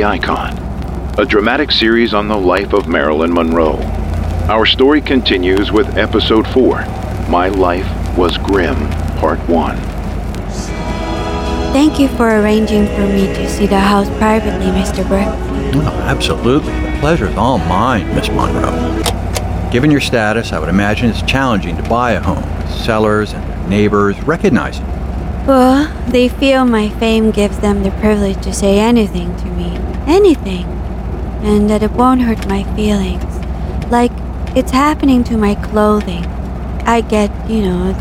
the Icon, a dramatic series on the life of Marilyn Monroe. Our story continues with Episode 4 My Life Was Grim, Part 1. Thank you for arranging for me to see the house privately, Mr. Burke. Oh, absolutely. The pleasure's all mine, Miss Monroe. Given your status, I would imagine it's challenging to buy a home with sellers and neighbors recognizing you. Well, they feel my fame gives them the privilege to say anything to me. Anything. And that it won't hurt my feelings. Like, it's happening to my clothing. I get, you know,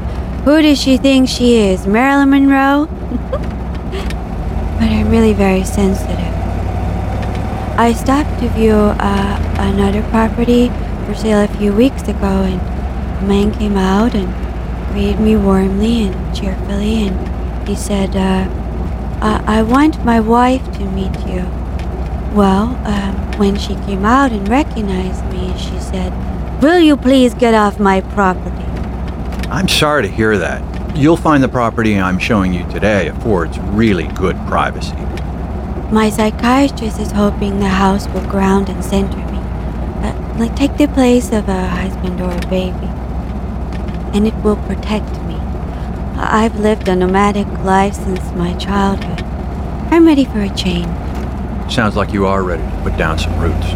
who does she think she is? Marilyn Monroe? but I'm really very sensitive. I stopped to view uh, another property for sale a few weeks ago, and a man came out and greeted me warmly and cheerfully, and he said, uh, I-, I want my wife to meet you. Well, um, when she came out and recognized me, she said, Will you please get off my property? I'm sorry to hear that. You'll find the property I'm showing you today affords really good privacy. My psychiatrist is hoping the house will ground and center me. Uh, like take the place of a husband or a baby. And it will protect me. I've lived a nomadic life since my childhood. I'm ready for a change. Sounds like you are ready to put down some roots.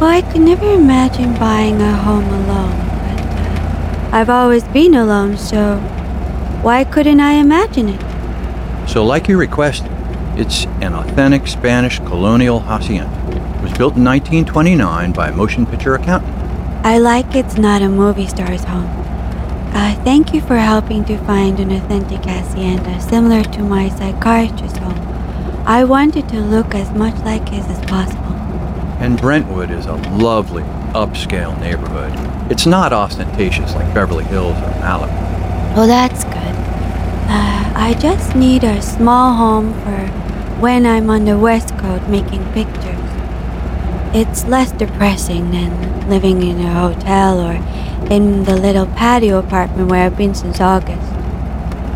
Well, I could never imagine buying a home alone, but uh, I've always been alone, so why couldn't I imagine it? So, like you requested, it's an authentic Spanish colonial hacienda. It was built in 1929 by a motion picture accountant. I like it's not a movie star's home. Uh, thank you for helping to find an authentic hacienda similar to my psychiatrist's home. I wanted to look as much like his as possible. And Brentwood is a lovely, upscale neighborhood. It's not ostentatious like Beverly Hills or Malibu. Well, that's good. Uh, I just need a small home for when I'm on the West Coast making pictures. It's less depressing than living in a hotel or in the little patio apartment where I've been since August.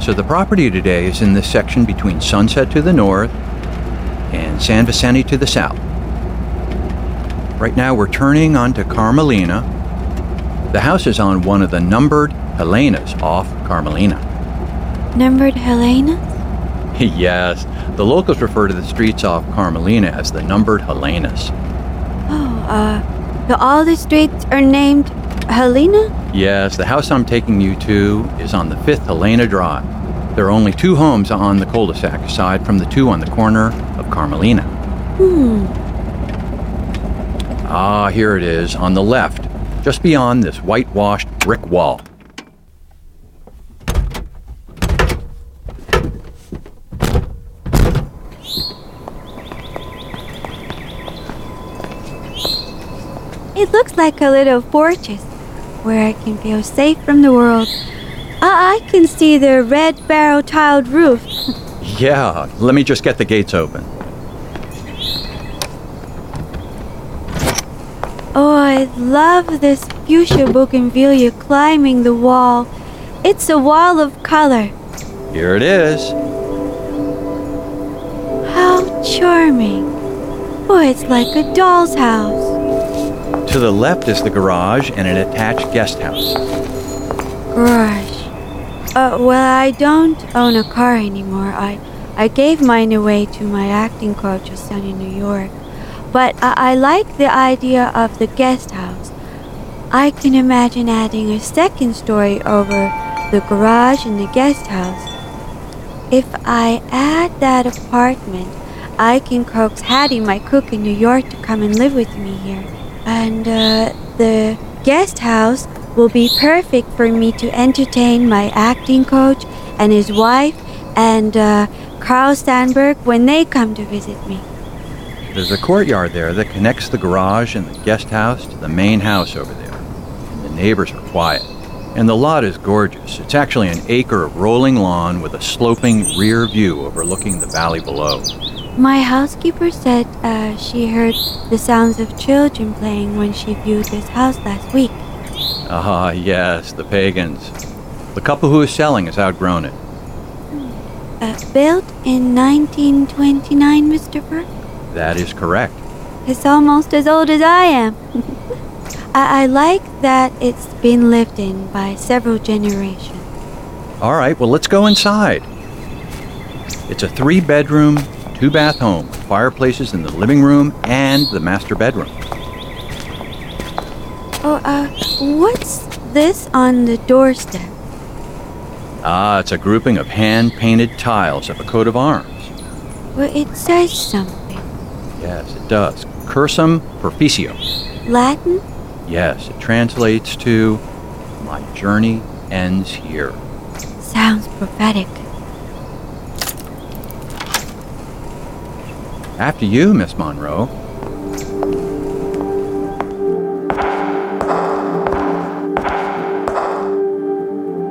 So the property today is in this section between Sunset to the north San Vicente to the south. Right now we're turning onto Carmelina. The house is on one of the numbered Helenas off Carmelina. Numbered Helenas? yes, the locals refer to the streets off Carmelina as the numbered Helenas. Oh, uh, the, all the streets are named Helena? Yes, the house I'm taking you to is on the 5th Helena Drive. There are only two homes on the cul-de-sac aside from the two on the corner Carmelina. Hmm. Ah, here it is, on the left, just beyond this whitewashed brick wall. It looks like a little fortress where I can feel safe from the world. I, I can see the red barrel tiled roof. Yeah, let me just get the gates open. Oh, I love this fuchsia bougainvillea climbing the wall. It's a wall of color. Here it is. How charming. Oh, it's like a doll's house. To the left is the garage and an attached guest house. Garage. Uh, well, I don't own a car anymore. I, I gave mine away to my acting coach, coach's son in New York. But I, I like the idea of the guest house. I can imagine adding a second story over the garage and the guest house. If I add that apartment, I can coax Hattie, my cook in New York, to come and live with me here. And uh, the guest house will be perfect for me to entertain my acting coach and his wife and uh, Carl Sandburg when they come to visit me. There's a courtyard there that connects the garage and the guest house to the main house over there. And the neighbors are quiet. And the lot is gorgeous. It's actually an acre of rolling lawn with a sloping rear view overlooking the valley below. My housekeeper said uh, she heard the sounds of children playing when she viewed this house last week. Ah, yes, the pagans. The couple who is selling has outgrown it. Uh, built in 1929, Mr. Burke? That is correct. It's almost as old as I am. I, I like that it's been lived in by several generations. All right, well, let's go inside. It's a three bedroom, two bath home, fireplaces in the living room and the master bedroom. Oh, uh, what's this on the doorstep? Ah, it's a grouping of hand painted tiles of a coat of arms. Well, it says something. Yes, it does. Cursum perficio. Latin? Yes, it translates to My journey ends here. Sounds prophetic. After you, Miss Monroe.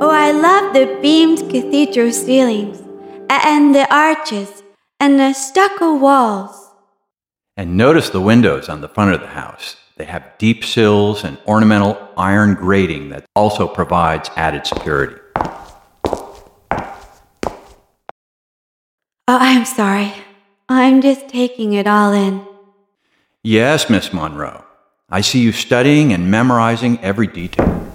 Oh, I love the beamed cathedral ceilings, and the arches, and the stucco walls. And notice the windows on the front of the house. They have deep sills and ornamental iron grating that also provides added security. Oh, I'm sorry. I'm just taking it all in. Yes, Miss Monroe. I see you studying and memorizing every detail.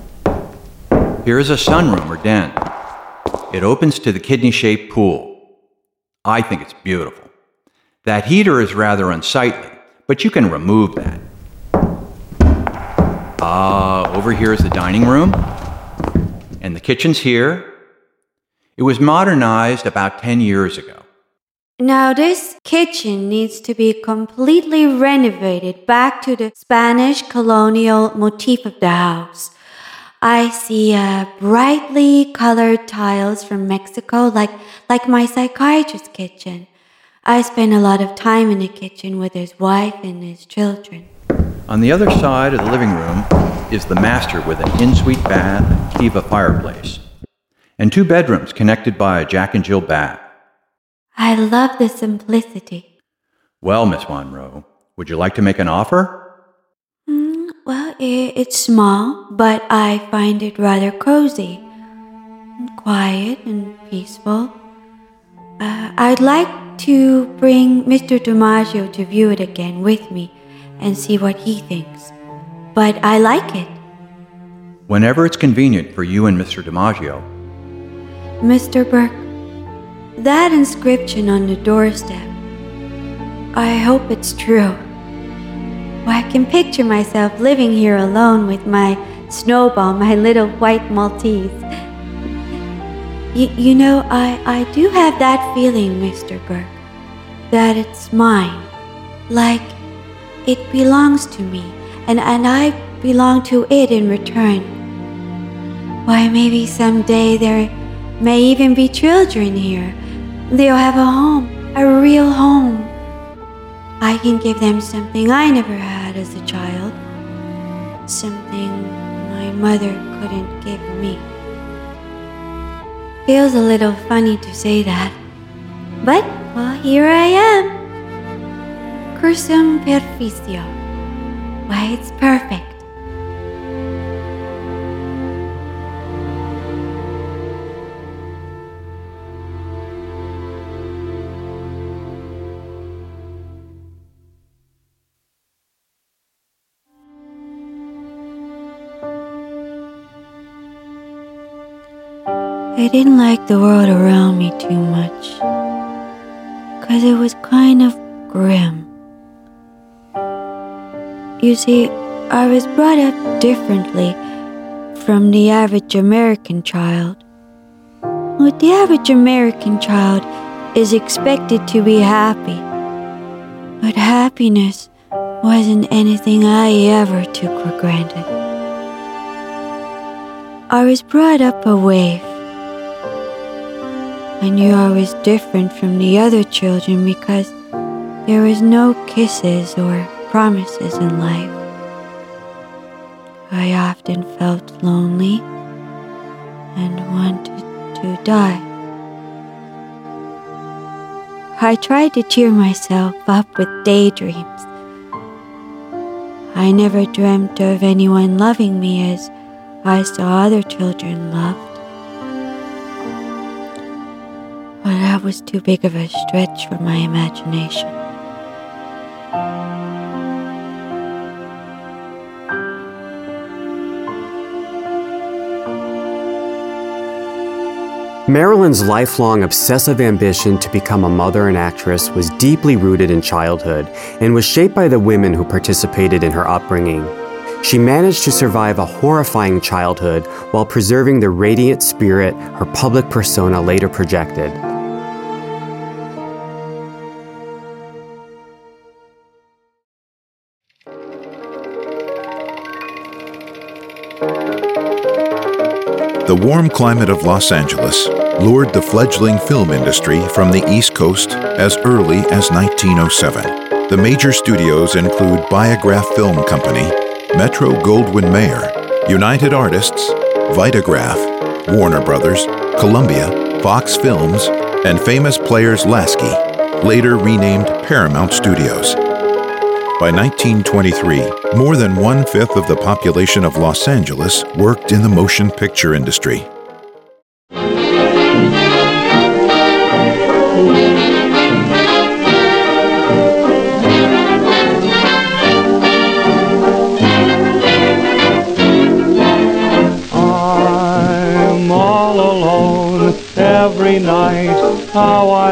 Here is a sunroom or den. It opens to the kidney shaped pool. I think it's beautiful. That heater is rather unsightly, but you can remove that. Ah, over here is the dining room. And the kitchen's here. It was modernized about 10 years ago. Now, this kitchen needs to be completely renovated back to the Spanish colonial motif of the house. I see uh, brightly colored tiles from Mexico, like, like my psychiatrist's kitchen. I spend a lot of time in the kitchen with his wife and his children. On the other side of the living room is the master with an in-suite bath and Kiva fireplace, and two bedrooms connected by a Jack and Jill bath. I love the simplicity. Well, Miss Monroe, would you like to make an offer? Mm, well, it's small, but I find it rather cozy, and quiet and peaceful. Uh, I'd like to bring Mr. DiMaggio to view it again with me and see what he thinks. But I like it. Whenever it's convenient for you and Mr. DiMaggio. Mr. Burke, that inscription on the doorstep, I hope it's true. Well, I can picture myself living here alone with my snowball, my little white Maltese. You know, I, I do have that feeling, Mr. Burke, that it's mine. Like it belongs to me, and, and I belong to it in return. Why, maybe someday there may even be children here. They'll have a home, a real home. I can give them something I never had as a child, something my mother couldn't give me. Feels a little funny to say that, but well, here I am. Cursum perficio. Why, it's perfect. Didn't like the world around me too much, because it was kind of grim. You see, I was brought up differently from the average American child. Well, the average American child is expected to be happy, but happiness wasn't anything I ever took for granted. I was brought up a wave. I knew I was different from the other children because there was no kisses or promises in life. I often felt lonely and wanted to die. I tried to cheer myself up with daydreams. I never dreamt of anyone loving me as I saw other children loved. But that was too big of a stretch for my imagination. Marilyn's lifelong obsessive ambition to become a mother and actress was deeply rooted in childhood and was shaped by the women who participated in her upbringing. She managed to survive a horrifying childhood while preserving the radiant spirit her public persona later projected. The warm climate of Los Angeles lured the fledgling film industry from the East Coast as early as 1907. The major studios include Biograph Film Company, Metro Goldwyn Mayer, United Artists, Vitagraph, Warner Brothers, Columbia, Fox Films, and famous players Lasky, later renamed Paramount Studios. By 1923, more than one fifth of the population of Los Angeles worked in the motion picture industry.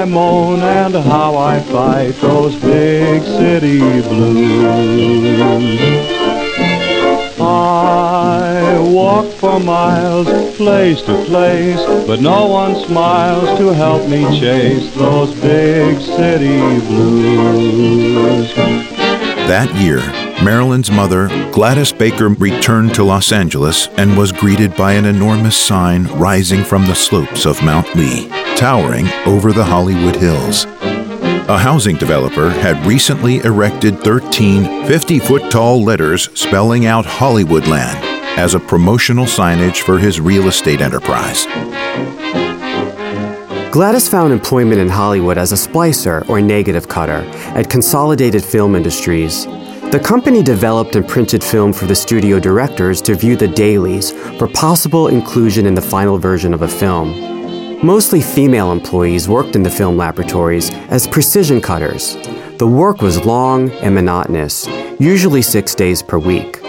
I moan and how I fight those big city blues. I walk for miles, place to place, but no one smiles to help me chase those big city blues. That year, Marilyn's mother, Gladys Baker, returned to Los Angeles and was greeted by an enormous sign rising from the slopes of Mount Lee, towering over the Hollywood Hills. A housing developer had recently erected 13 50 foot tall letters spelling out Hollywoodland as a promotional signage for his real estate enterprise. Gladys found employment in Hollywood as a splicer or negative cutter at Consolidated Film Industries. The company developed and printed film for the studio directors to view the dailies for possible inclusion in the final version of a film. Mostly female employees worked in the film laboratories as precision cutters. The work was long and monotonous, usually six days per week.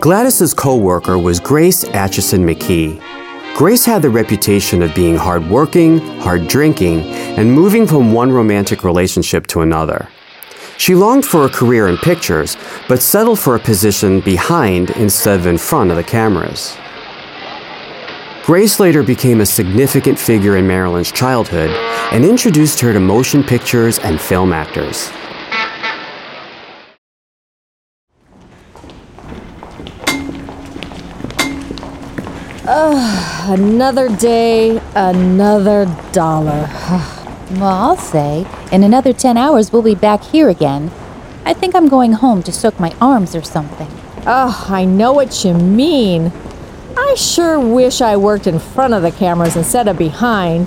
Gladys's co-worker was Grace Atchison McKee. Grace had the reputation of being hardworking, hard drinking, and moving from one romantic relationship to another. She longed for a career in pictures, but settled for a position behind instead of in front of the cameras. Grace later became a significant figure in Marilyn's childhood and introduced her to motion pictures and film actors. Another day, another dollar. Well, I'll say, in another 10 hours, we'll be back here again. I think I'm going home to soak my arms or something. Oh, I know what you mean. I sure wish I worked in front of the cameras instead of behind.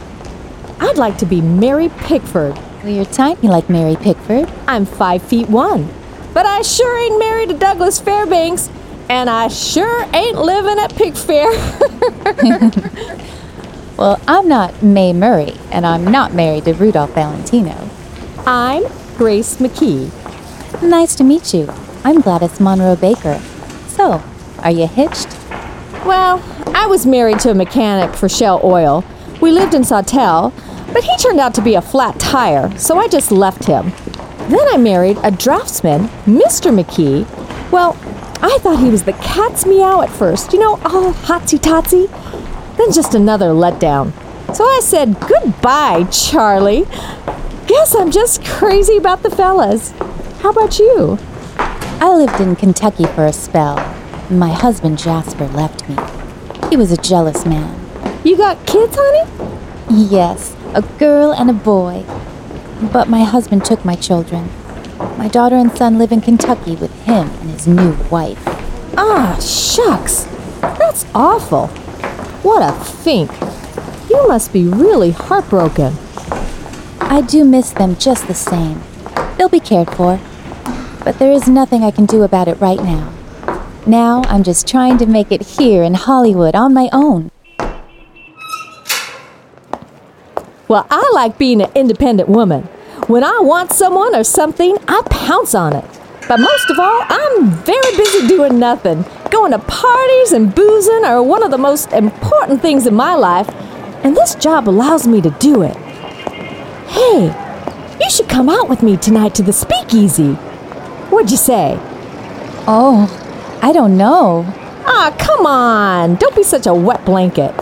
I'd like to be Mary Pickford. Well, you're tiny like Mary Pickford. I'm five feet one. But I sure ain't married to Douglas Fairbanks, and I sure ain't living at Pickfair. Well, I'm not Mae Murray, and I'm not married to Rudolph Valentino. I'm Grace McKee. Nice to meet you. I'm Gladys Monroe Baker. So, are you hitched? Well, I was married to a mechanic for Shell Oil. We lived in Sawtell, but he turned out to be a flat tire, so I just left him. Then I married a draftsman, Mr. McKee. Well, I thought he was the cat's meow at first, you know, all hotsy totsy. Then just another letdown. So I said, Goodbye, Charlie. Guess I'm just crazy about the fellas. How about you? I lived in Kentucky for a spell. My husband Jasper left me. He was a jealous man. You got kids, honey? Yes, a girl and a boy. But my husband took my children. My daughter and son live in Kentucky with him and his new wife. Ah, shucks. That's awful. What a fink. You must be really heartbroken. I do miss them just the same. They'll be cared for. But there is nothing I can do about it right now. Now I'm just trying to make it here in Hollywood on my own. Well, I like being an independent woman. When I want someone or something, I pounce on it. But most of all, I'm very busy doing nothing. Going to parties and boozing are one of the most important things in my life, and this job allows me to do it. Hey, you should come out with me tonight to the speakeasy. What'd you say? Oh, I don't know. Ah, come on. Don't be such a wet blanket.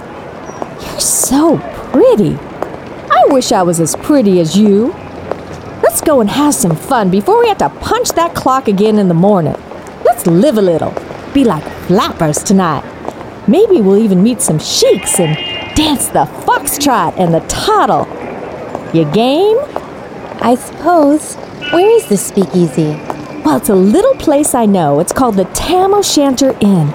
You're so pretty. I wish I was as pretty as you. Let's go and have some fun before we have to punch that clock again in the morning. Let's live a little. Be like flappers tonight. Maybe we'll even meet some sheiks and dance the foxtrot and the toddle. You game? I suppose. Where is this speakeasy? Well, it's a little place I know. It's called the Tam O'Shanter Inn.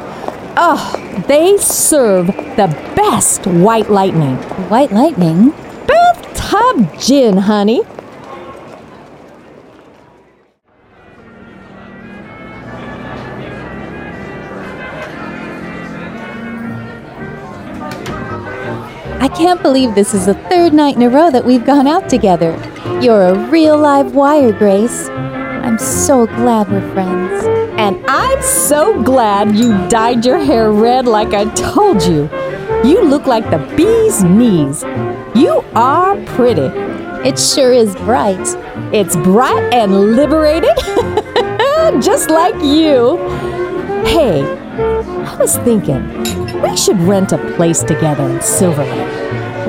Oh, they serve the best white lightning. White lightning? Bathtub gin, honey. Can't believe this is the third night in a row that we've gone out together. You're a real live wire, Grace. I'm so glad we're friends. And I'm so glad you dyed your hair red like I told you. You look like the bee's knees. You are pretty. It sure is bright. It's bright and liberated, just like you. Hey, I was thinking, we should rent a place together in Silver Lake.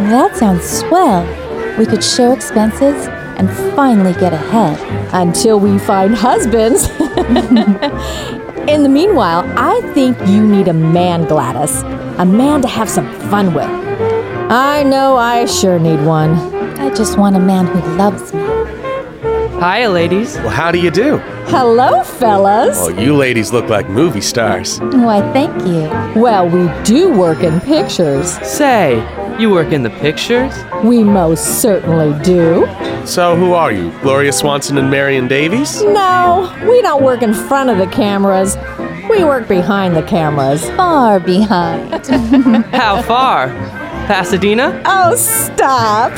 That sounds swell. We could share expenses and finally get ahead. Until we find husbands. in the meanwhile, I think you need a man, Gladys. A man to have some fun with. I know I sure need one. I just want a man who loves me. Hiya, ladies. Well, how do you do? Hello, fellas. Oh, you ladies look like movie stars. Why, thank you. Well, we do work in pictures. Say, you work in the pictures? We most certainly do. So, who are you? Gloria Swanson and Marion Davies? No, we don't work in front of the cameras. We work behind the cameras. Far behind. How far? Pasadena? Oh, stop.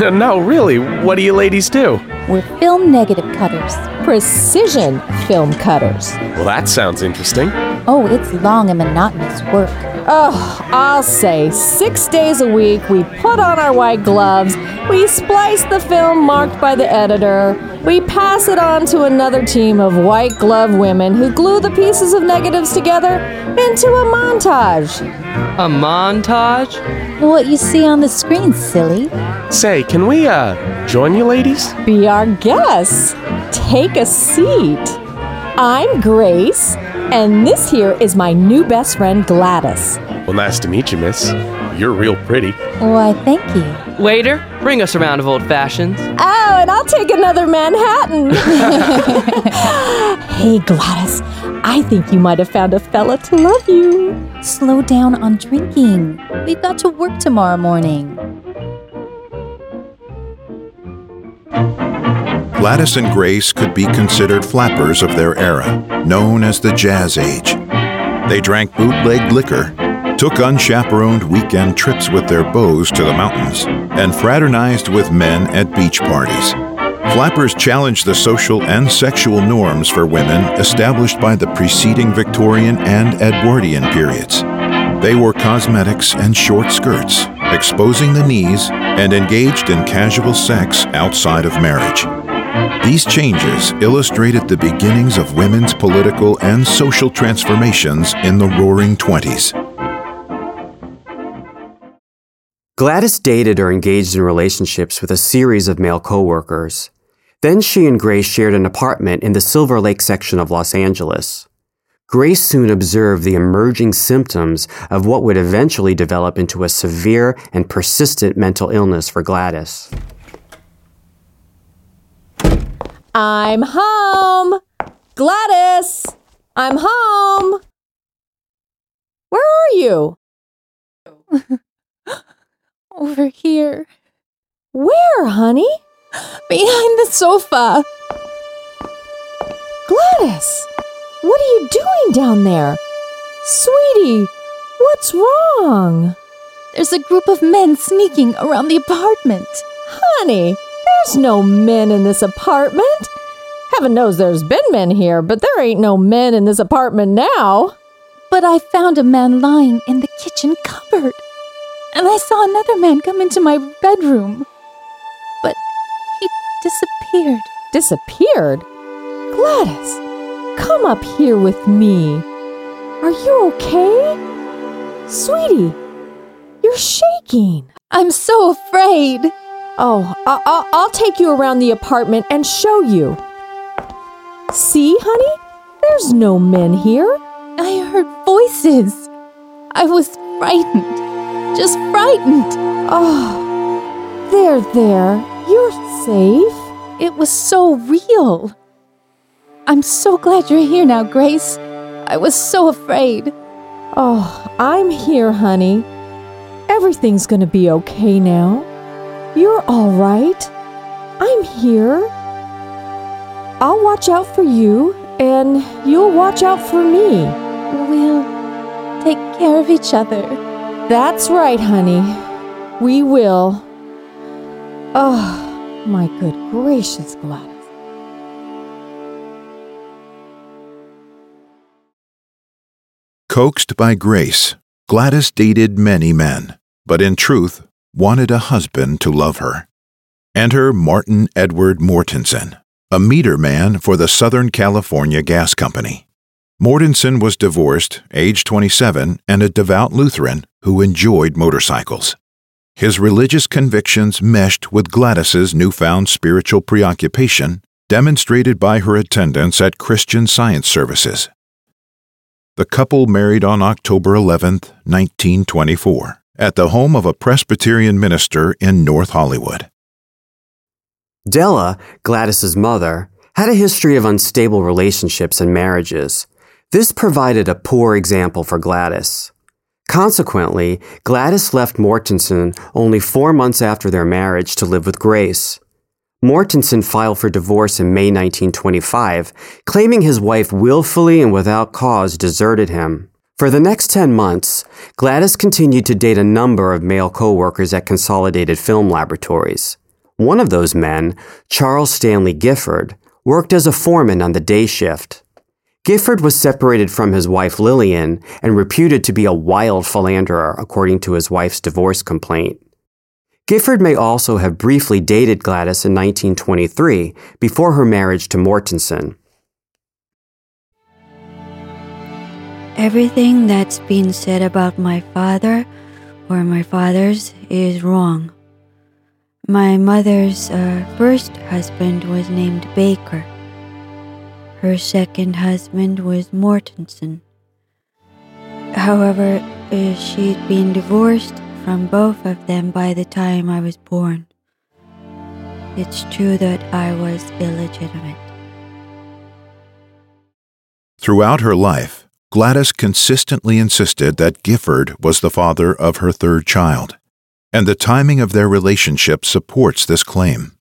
no, really. What do you ladies do? We're film negative cutters. Precision film cutters. Well, that sounds interesting. Oh, it's long and monotonous work. Oh, I'll say six days a week we put on our white gloves, we splice the film marked by the editor, we pass it on to another team of white glove women who glue the pieces of negatives together into a montage. A montage? What you see on the screen, silly. Say, can we, uh, join you ladies? Be our guests. Take a seat. I'm Grace, and this here is my new best friend Gladys. Well, nice to meet you, miss. You're real pretty. Why, thank you. Waiter, bring us a round of old fashions. Oh, and I'll take another Manhattan. hey, Gladys, I think you might have found a fella to love you. Slow down on drinking. We've got to work tomorrow morning. Gladys and Grace could be considered flappers of their era, known as the Jazz Age. They drank bootleg liquor, took unchaperoned weekend trips with their beaux to the mountains, and fraternized with men at beach parties. Flappers challenged the social and sexual norms for women established by the preceding Victorian and Edwardian periods. They wore cosmetics and short skirts, exposing the knees, and engaged in casual sex outside of marriage. These changes illustrated the beginnings of women's political and social transformations in the Roaring Twenties. Gladys dated or engaged in relationships with a series of male coworkers. Then she and Grace shared an apartment in the Silver Lake section of Los Angeles. Grace soon observed the emerging symptoms of what would eventually develop into a severe and persistent mental illness for Gladys. I'm home. Gladys, I'm home. Where are you? Over here. Where, honey? Behind the sofa. Gladys, what are you doing down there? Sweetie, what's wrong? There's a group of men sneaking around the apartment. Honey, there's no men in this apartment. Heaven knows there's been men here, but there ain't no men in this apartment now. But I found a man lying in the kitchen cupboard. And I saw another man come into my bedroom. But he disappeared. Disappeared? Gladys, come up here with me. Are you okay? Sweetie, you're shaking. I'm so afraid. Oh, I- I- I'll take you around the apartment and show you. See, honey? There's no men here. I heard voices. I was frightened. Just frightened. Oh, there, there. You're safe. It was so real. I'm so glad you're here now, Grace. I was so afraid. Oh, I'm here, honey. Everything's gonna be okay now. You're all right. I'm here. I'll watch out for you, and you'll watch out for me. We'll take care of each other. That's right, honey. We will. Oh, my good gracious, Gladys. Coaxed by Grace, Gladys dated many men, but in truth wanted a husband to love her. Enter Martin Edward Mortensen, a meter man for the Southern California Gas Company. Mortensen was divorced, age 27, and a devout Lutheran who enjoyed motorcycles. His religious convictions meshed with Gladys's newfound spiritual preoccupation, demonstrated by her attendance at Christian Science services. The couple married on October 11, 1924, at the home of a Presbyterian minister in North Hollywood. Della, Gladys's mother, had a history of unstable relationships and marriages. This provided a poor example for Gladys. Consequently, Gladys left Mortensen only four months after their marriage to live with Grace. Mortensen filed for divorce in May 1925, claiming his wife willfully and without cause deserted him. For the next 10 months, Gladys continued to date a number of male co-workers at Consolidated Film Laboratories. One of those men, Charles Stanley Gifford, worked as a foreman on the day shift. Gifford was separated from his wife Lillian and reputed to be a wild philanderer, according to his wife's divorce complaint. Gifford may also have briefly dated Gladys in 1923 before her marriage to Mortensen. Everything that's been said about my father or my father's is wrong. My mother's uh, first husband was named Baker. Her second husband was Mortensen. However, uh, she'd been divorced from both of them by the time I was born. It's true that I was illegitimate. Throughout her life, Gladys consistently insisted that Gifford was the father of her third child, and the timing of their relationship supports this claim.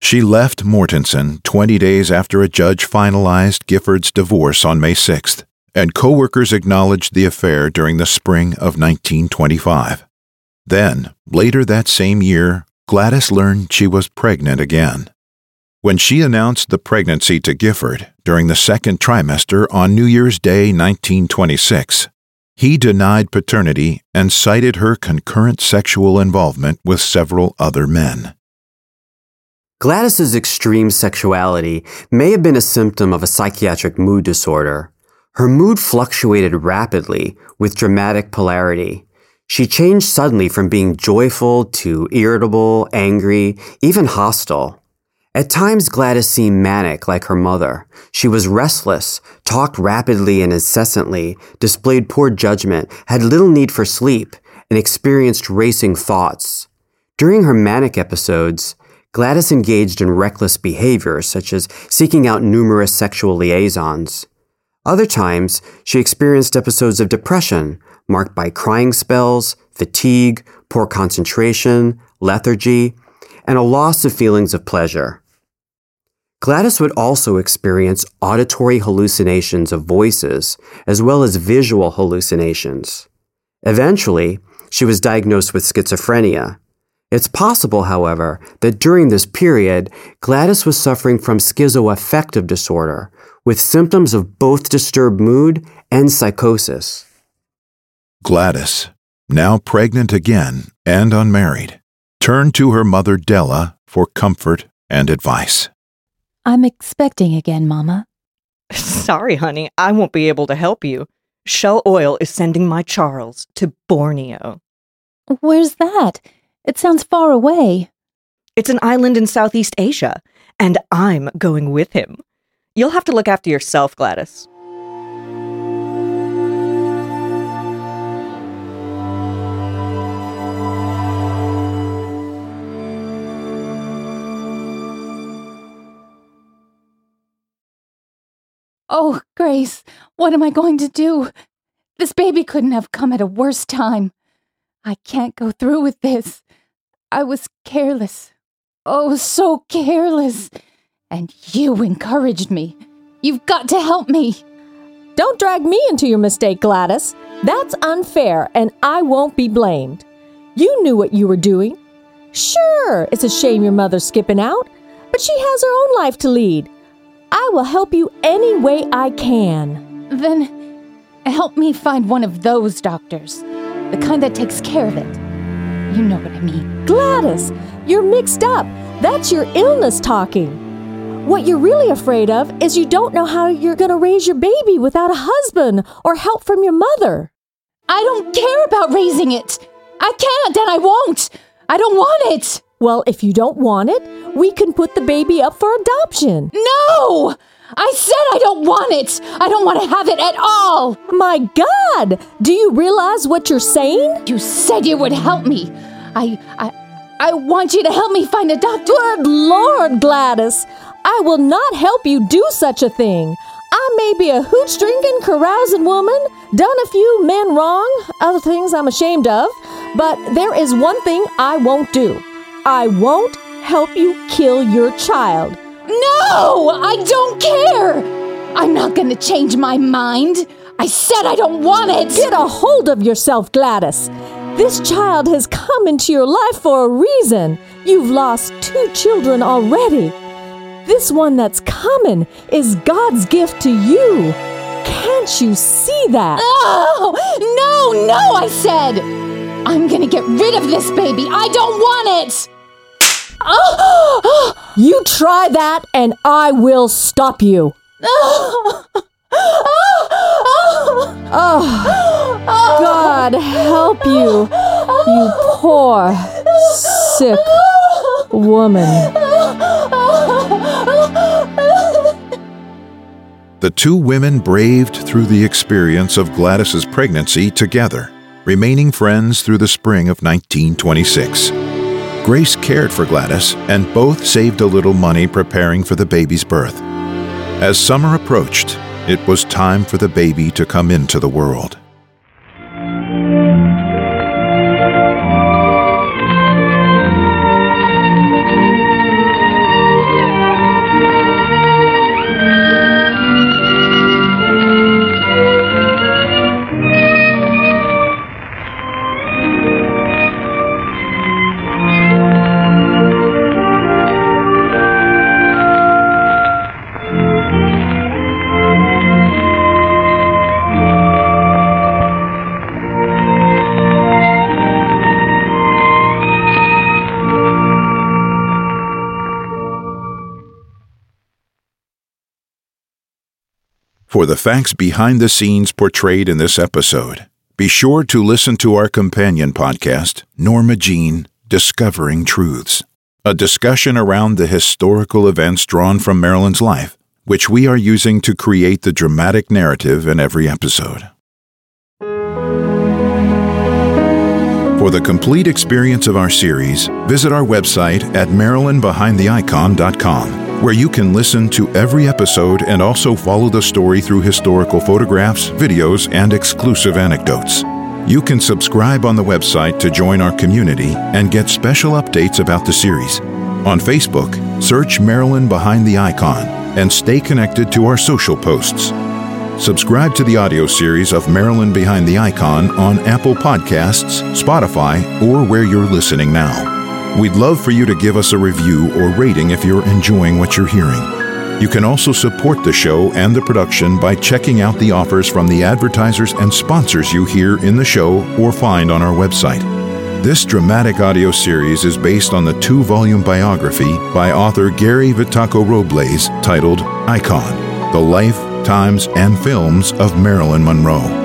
She left Mortensen 20 days after a judge finalized Gifford's divorce on May 6th, and coworkers acknowledged the affair during the spring of 1925. Then, later that same year, Gladys learned she was pregnant again. When she announced the pregnancy to Gifford during the second trimester on New Year's Day 1926, he denied paternity and cited her concurrent sexual involvement with several other men. Gladys's extreme sexuality may have been a symptom of a psychiatric mood disorder. Her mood fluctuated rapidly with dramatic polarity. She changed suddenly from being joyful to irritable, angry, even hostile. At times, Gladys seemed manic like her mother. She was restless, talked rapidly and incessantly, displayed poor judgment, had little need for sleep, and experienced racing thoughts. During her manic episodes, Gladys engaged in reckless behavior, such as seeking out numerous sexual liaisons. Other times, she experienced episodes of depression, marked by crying spells, fatigue, poor concentration, lethargy, and a loss of feelings of pleasure. Gladys would also experience auditory hallucinations of voices as well as visual hallucinations. Eventually, she was diagnosed with schizophrenia. It's possible, however, that during this period, Gladys was suffering from schizoaffective disorder, with symptoms of both disturbed mood and psychosis. Gladys, now pregnant again and unmarried, turned to her mother Della for comfort and advice. I'm expecting again, Mama. Sorry, honey, I won't be able to help you. Shell Oil is sending my Charles to Borneo. Where's that? It sounds far away. It's an island in Southeast Asia, and I'm going with him. You'll have to look after yourself, Gladys. Oh, Grace, what am I going to do? This baby couldn't have come at a worse time. I can't go through with this. I was careless. Oh, so careless. And you encouraged me. You've got to help me. Don't drag me into your mistake, Gladys. That's unfair, and I won't be blamed. You knew what you were doing. Sure, it's a shame your mother's skipping out, but she has her own life to lead. I will help you any way I can. Then help me find one of those doctors. The kind that takes care of it. You know what I mean. Gladys, you're mixed up. That's your illness talking. What you're really afraid of is you don't know how you're going to raise your baby without a husband or help from your mother. I don't care about raising it. I can't and I won't. I don't want it. Well, if you don't want it, we can put the baby up for adoption. No! I said I don't want it. I don't want to have it at all. My God! Do you realize what you're saying? You said you would help me. I I I want you to help me find a doctor. Good Lord, Gladys. I will not help you do such a thing. I may be a hooch drinking, carousing woman, done a few men wrong, other things I'm ashamed of, but there is one thing I won't do. I won't help you kill your child. No, I don't care. I'm not going to change my mind. I said I don't want it. Get a hold of yourself, Gladys. This child has come into your life for a reason. You've lost two children already. This one that's coming is God's gift to you. Can't you see that? Oh, no, no, I said. I'm gonna get rid of this baby. I don't want it. Oh, you try that and I will stop you. Oh, God help you, you poor, sick woman. The two women braved through the experience of Gladys's pregnancy together, remaining friends through the spring of 1926. Grace cared for Gladys, and both saved a little money preparing for the baby's birth. As summer approached, it was time for the baby to come into the world. For the facts behind the scenes portrayed in this episode, be sure to listen to our companion podcast, Norma Jean Discovering Truths, a discussion around the historical events drawn from Marilyn's life, which we are using to create the dramatic narrative in every episode. For the complete experience of our series, visit our website at marilynbehindtheicon.com where you can listen to every episode and also follow the story through historical photographs, videos, and exclusive anecdotes. You can subscribe on the website to join our community and get special updates about the series. On Facebook, search Marilyn Behind the Icon and stay connected to our social posts. Subscribe to the audio series of Marilyn Behind the Icon on Apple Podcasts, Spotify, or where you're listening now. We'd love for you to give us a review or rating if you're enjoying what you're hearing. You can also support the show and the production by checking out the offers from the advertisers and sponsors you hear in the show or find on our website. This dramatic audio series is based on the two volume biography by author Gary Vitacco-Robles titled Icon The Life, Times, and Films of Marilyn Monroe.